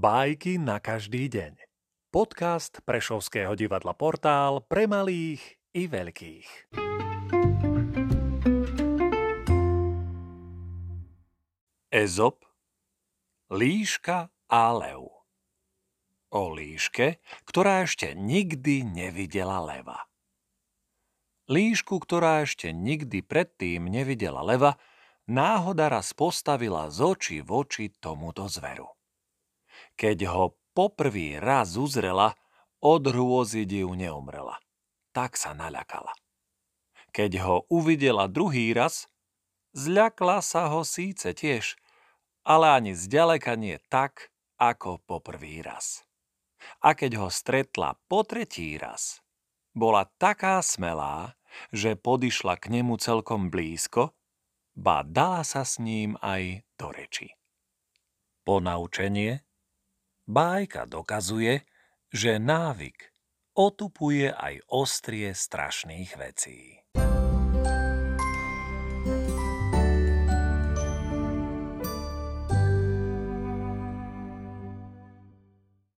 Bajky na každý deň. Podcast Prešovského divadla Portál pre malých i veľkých. Ezop, Líška a Lev O líške, ktorá ešte nikdy nevidela leva. Líšku, ktorá ešte nikdy predtým nevidela leva, náhoda raz postavila z očí v oči tomuto zveru. Keď ho poprvý raz uzrela, od hrôzy div neumrela. Tak sa naľakala. Keď ho uvidela druhý raz, zľakla sa ho síce tiež, ale ani zďaleka nie tak, ako po prvý raz. A keď ho stretla po tretí raz, bola taká smelá, že podišla k nemu celkom blízko, ba dala sa s ním aj do reči. Ponaučenie Bájka dokazuje, že návyk otupuje aj ostrie strašných vecí.